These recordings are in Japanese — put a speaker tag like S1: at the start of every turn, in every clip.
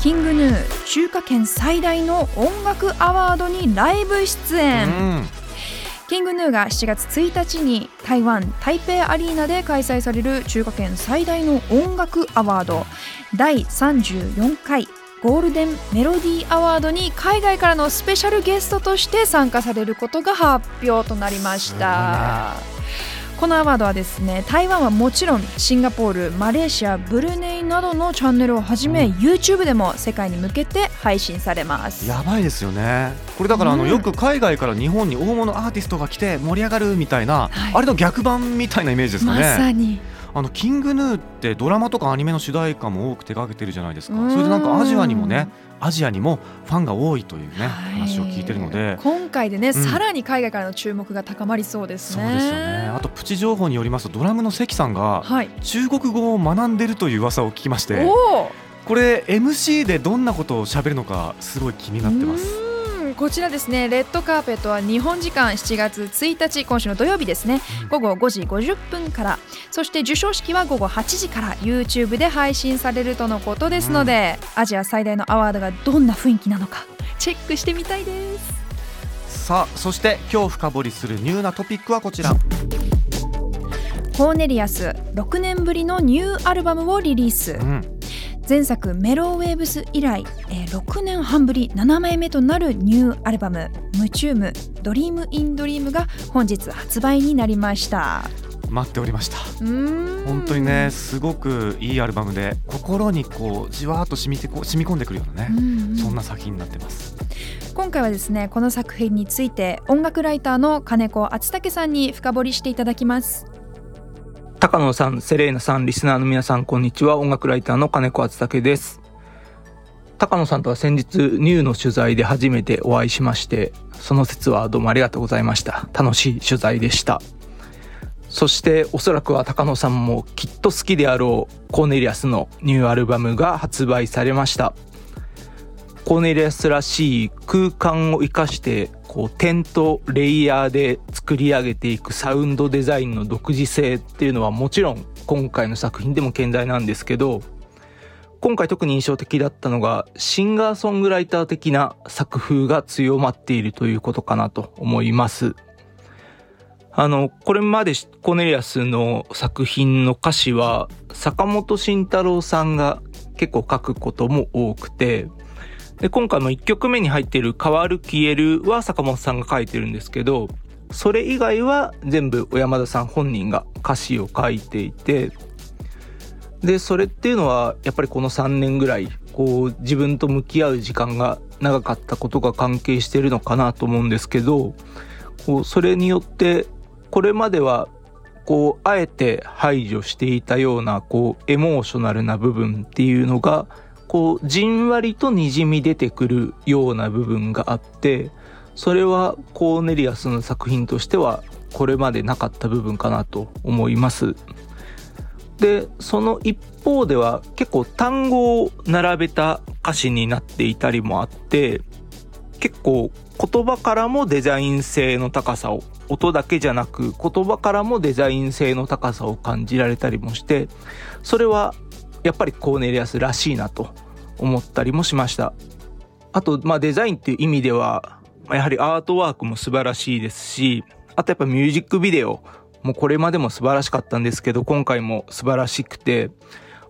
S1: King Gnu 中華圏最大の音楽アワードにライブ出演、
S2: うん。
S1: キングヌーが7月1日に台湾台北アリーナで開催される中華圏最大の音楽アワード。第34回ゴールデンメロディーアワードに海外からのスペシャルゲストとして参加されることが発表となりました。このアワードはですね台湾はもちろんシンガポールマレーシアブルネイなどのチャンネルをはじめ、
S2: うん。
S1: YouTube でも世界に向けて配信されます。
S2: やばいですよね。これだからあの、
S1: うん。
S2: よく海外から日本に大物アーティストが来て盛り上がるみたいな、
S1: はい。
S2: あれの逆版みたいなイメージですか
S1: ま
S2: ね
S1: さに
S2: あのキングヌーってドラマとかアニメの主題歌も多く手掛けてるじゃないですか。
S1: うん。
S2: それでなんかアジアにもねアジアにもファンが多いというね、
S1: はい。
S2: 話を聞いてるので。
S1: 今回でね、
S2: ん。
S1: さらに海外からの注目が高まりそうですね。
S2: そうですよね。あとプチ情報によりますとドラムの関さんが
S1: はい。
S2: 中国語を学んでるという噂を聞きまして。
S1: おお。
S2: これ MC でどんなことを喋るのかすごい気になってます
S1: こちらですねレッドカーペットは日本時間7月1日今週の土曜日ですね。午後5時50分から。そして授賞式は午後8時から YouTube で配信されるとのことですので、アジア最大のアワードがどんな雰囲気なのかチェックしてみたいです。
S2: さあそして今日深掘りするニューなトピックはこちら。
S1: コーネリアス6年ぶりのニューアルバムをリリース、
S2: うん
S1: 前作「 Mellow Waves」以来、えー6年半ぶり7枚目となるニューアルバム「ムチュームドリーム・イン・ドリーム」が本日発売になりました。
S2: 待っておりました。本当にねすごくいいアルバムで心にこうじわーっと染みてこう染み込んでくるようなね、
S1: うんうん。
S2: そんな作品になってます。
S1: 今回はですねこの作品について音楽ライターの金子厚武さんに深掘りしていただきます
S3: 高野さん、セレーナさん、リスナーの皆さん、こんにちは。音楽ライターの金子敦武です。高野さんとは先日、ニューの取材で初めてお会いしまして、その説はどうもありがとうございました。楽しい取材でした。そして、おそらくは高野さんもきっと好きであろう、コーネリアスのニューアルバムが発売されました。コーネリアスらしい空間を生かしてこう点とレイヤーで作り上げていくサウンドデザインの独自性っていうのはもちろん今回の作品でも健在なんですけど今回特に印象的だったのがシンガーソングライター的な作風が強まっているということかなと思います。あの、これまでコネリアスの作品の歌詞は坂本慎太郎さんが結構書くことも多くて、で、今回も1曲目に入っている変わる消えるは坂本さんが書いてるんですけど、それ以外は全部小山田さん本人が歌詞を書いていて、で、それっていうのはやっぱりこの3年ぐらい、こう自分と向き合う時間が長かったことが関係してるのかなと思うんですけど、こうそれによってこれまではこうあえて排除していたようなこうエモーショナルな部分っていうのがこうじんわりとにじみ出てくるような部分があってそれはコーネリアスの作品としてはこれまでなかった部分かなと思います。でその一方では結構単語を並べた歌詞になっていたりもあって結構言葉からもデザイン性の高さを音だけじゃなく言葉からもデザイン性の高さを感じられたりもしてそれはやっぱりコーネリアスらしいなと思ったりもしましたあとまあデザインっていう意味ではまあやはりアートワークも素晴らしいですしあとやっぱミュージックビデオもこれまでも素晴らしかったんですけど今回も素晴らしくて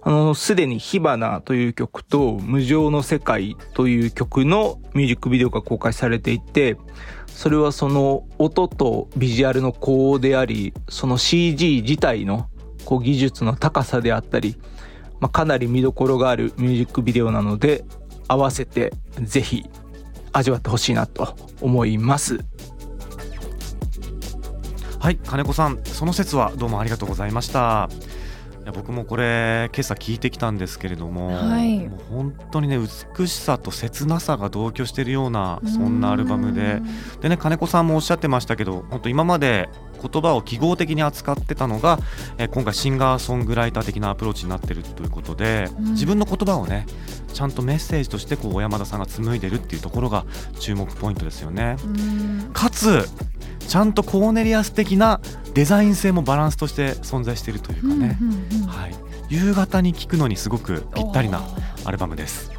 S3: あの、すでに火花という曲と無常の世界という曲のミュージックビデオが公開されていて、それはその音とビジュアルの高音であり、その CG 自体のこう技術の高さであったり、まあ、かなり見どころがあるミュージックビデオなので合わせてぜひ味わってほしいなと思います。
S2: はい金子さんその説はどうもありがとうございました。や僕もこれ今朝聞いてきたんですけれども,、
S1: はい。
S2: もう本当にね美しさと切なさが同居しているようなそんなアルバムで。でね金子さんもおっしゃってましたけど本当今まで言葉を記号的に扱ってたのが、えー今回シンガーソングライター的なアプローチになってるということで、
S1: うん。
S2: 自分の言葉をねちゃんとメッセージとしてこう小山田さんが紡いでるっていうところが注目ポイントですよね。
S1: うん。
S2: かつちゃんとコーネリアス的なデザイン性もバランスとして存在しているというかね、
S1: うんうんうん
S2: はい、夕方に聴くのにすごくぴったりなアルバムです。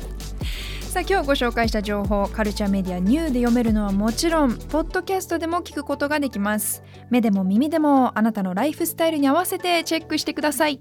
S1: さあ今日ご紹介した情報カルチャーメディアニューで読めるのはもちろんポッドキャストでも聞くことができます。目でも耳でもあなたのライフスタイルに合わせてチェックしてください